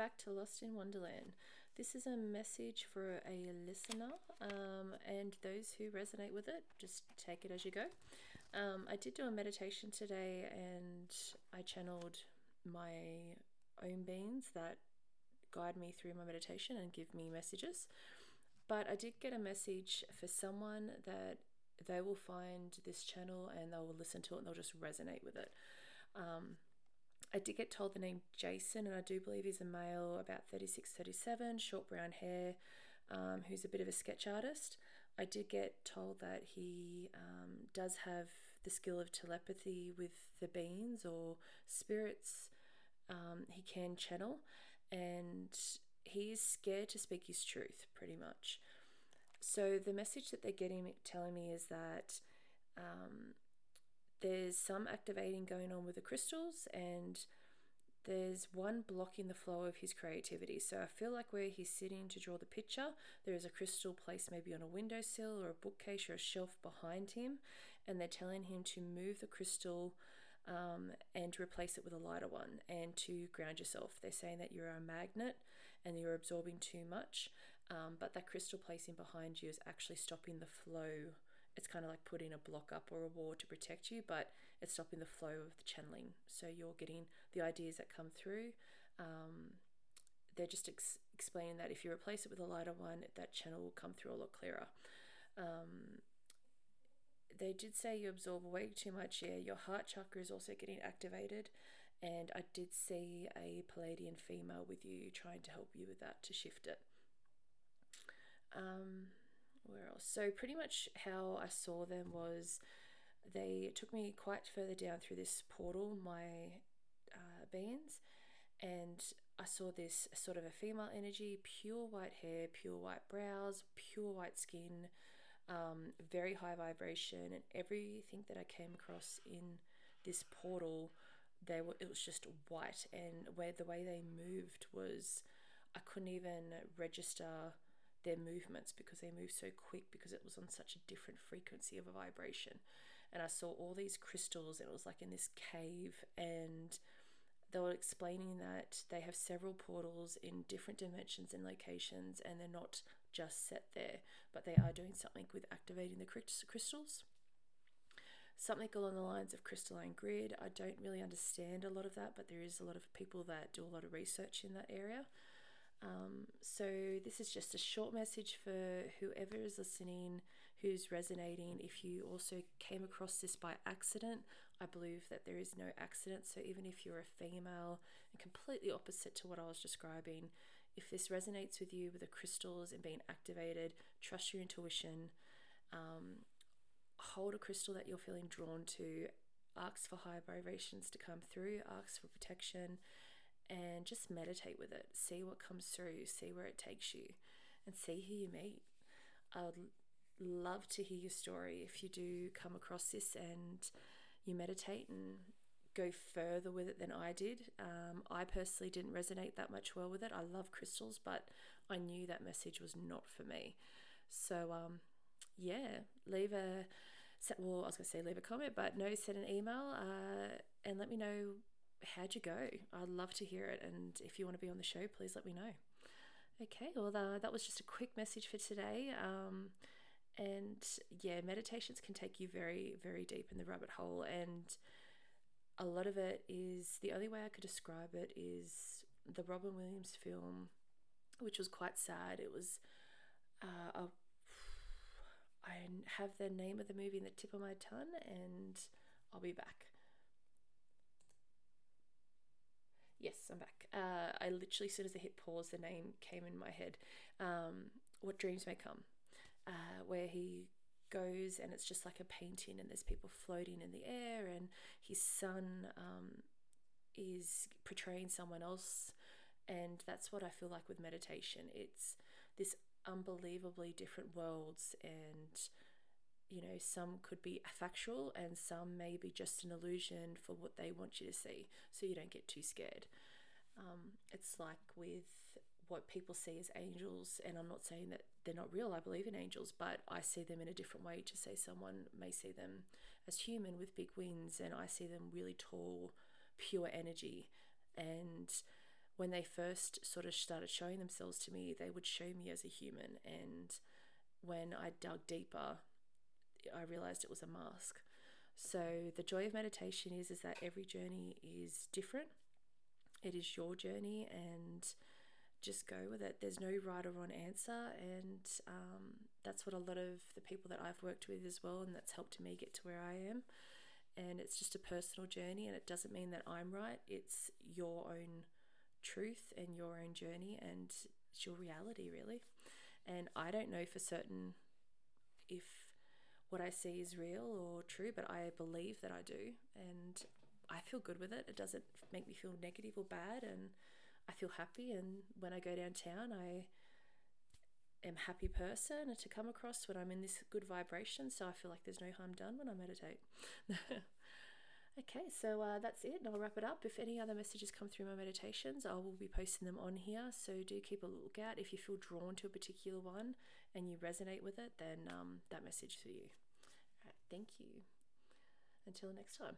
back to Lost in Wonderland. This is a message for a listener um, and those who resonate with it. Just take it as you go. Um, I did do a meditation today and I channeled my own beings that guide me through my meditation and give me messages. But I did get a message for someone that they will find this channel and they will listen to it and they'll just resonate with it. Um, I did get told the name Jason, and I do believe he's a male, about 36, 37, short brown hair, um, who's a bit of a sketch artist. I did get told that he um, does have the skill of telepathy with the beings or spirits um, he can channel, and he's scared to speak his truth pretty much. So the message that they're getting telling me is that um, there's some activating going on with the crystals and there's one blocking the flow of his creativity. So I feel like where he's sitting to draw the picture, there is a crystal placed maybe on a windowsill or a bookcase or a shelf behind him, and they're telling him to move the crystal um, and replace it with a lighter one and to ground yourself. They're saying that you're a magnet and you're absorbing too much, um, but that crystal placing behind you is actually stopping the flow it's kind of like putting a block up or a wall to protect you, but it's stopping the flow of the channeling. So you're getting the ideas that come through. Um, they're just ex- explaining that if you replace it with a lighter one, that channel will come through a lot clearer. Um, they did say you absorb way too much air. Your heart chakra is also getting activated. And I did see a Pleiadian female with you trying to help you with that to shift it. Um, where else? So pretty much how I saw them was they took me quite further down through this portal, my uh, beings, and I saw this sort of a female energy, pure white hair, pure white brows, pure white skin, um, very high vibration, and everything that I came across in this portal, they were it was just white, and where the way they moved was I couldn't even register their movements because they moved so quick because it was on such a different frequency of a vibration. And I saw all these crystals, and it was like in this cave, and they were explaining that they have several portals in different dimensions and locations, and they're not just set there, but they are doing something with activating the crystals. Something along the lines of crystalline grid. I don't really understand a lot of that, but there is a lot of people that do a lot of research in that area. Um, so, this is just a short message for whoever is listening who's resonating. If you also came across this by accident, I believe that there is no accident. So, even if you're a female and completely opposite to what I was describing, if this resonates with you with the crystals and being activated, trust your intuition. Um, hold a crystal that you're feeling drawn to, ask for high vibrations to come through, ask for protection and just meditate with it. See what comes through, see where it takes you, and see who you meet. I would love to hear your story if you do come across this and you meditate and go further with it than I did. Um, I personally didn't resonate that much well with it. I love crystals, but I knew that message was not for me. So, um, yeah, leave a well, I was to say leave a comment, but no, send an email uh, and let me know how'd you go? I'd love to hear it. And if you want to be on the show, please let me know. Okay, well, uh, that was just a quick message for today. Um, and yeah, meditations can take you very, very deep in the rabbit hole. And a lot of it is the only way I could describe it is the Robin Williams film, which was quite sad. It was uh, a I have the name of the movie in the tip of my tongue, and I'll be back. Yes, I'm back. Uh, I literally, as soon as I hit pause, the name came in my head. Um, what Dreams May Come, uh, where he goes and it's just like a painting and there's people floating in the air and his son um, is portraying someone else. And that's what I feel like with meditation. It's this unbelievably different worlds and you know, some could be factual and some may be just an illusion for what they want you to see, so you don't get too scared. Um, it's like with what people see as angels, and I'm not saying that they're not real, I believe in angels, but I see them in a different way to say someone may see them as human with big wings, and I see them really tall, pure energy. And when they first sort of started showing themselves to me, they would show me as a human. And when I dug deeper, I realized it was a mask. So the joy of meditation is is that every journey is different. It is your journey, and just go with it. There's no right or wrong answer, and um, that's what a lot of the people that I've worked with as well, and that's helped me get to where I am. And it's just a personal journey, and it doesn't mean that I'm right. It's your own truth and your own journey, and it's your reality, really. And I don't know for certain if what I see is real or true, but I believe that I do, and I feel good with it. It doesn't make me feel negative or bad, and I feel happy. And when I go downtown, I am a happy person to come across when I'm in this good vibration. So I feel like there's no harm done when I meditate. okay, so uh, that's it. And I'll wrap it up. If any other messages come through my meditations, I will be posting them on here. So do keep a lookout. If you feel drawn to a particular one and you resonate with it, then um, that message for you. Thank you. Until next time.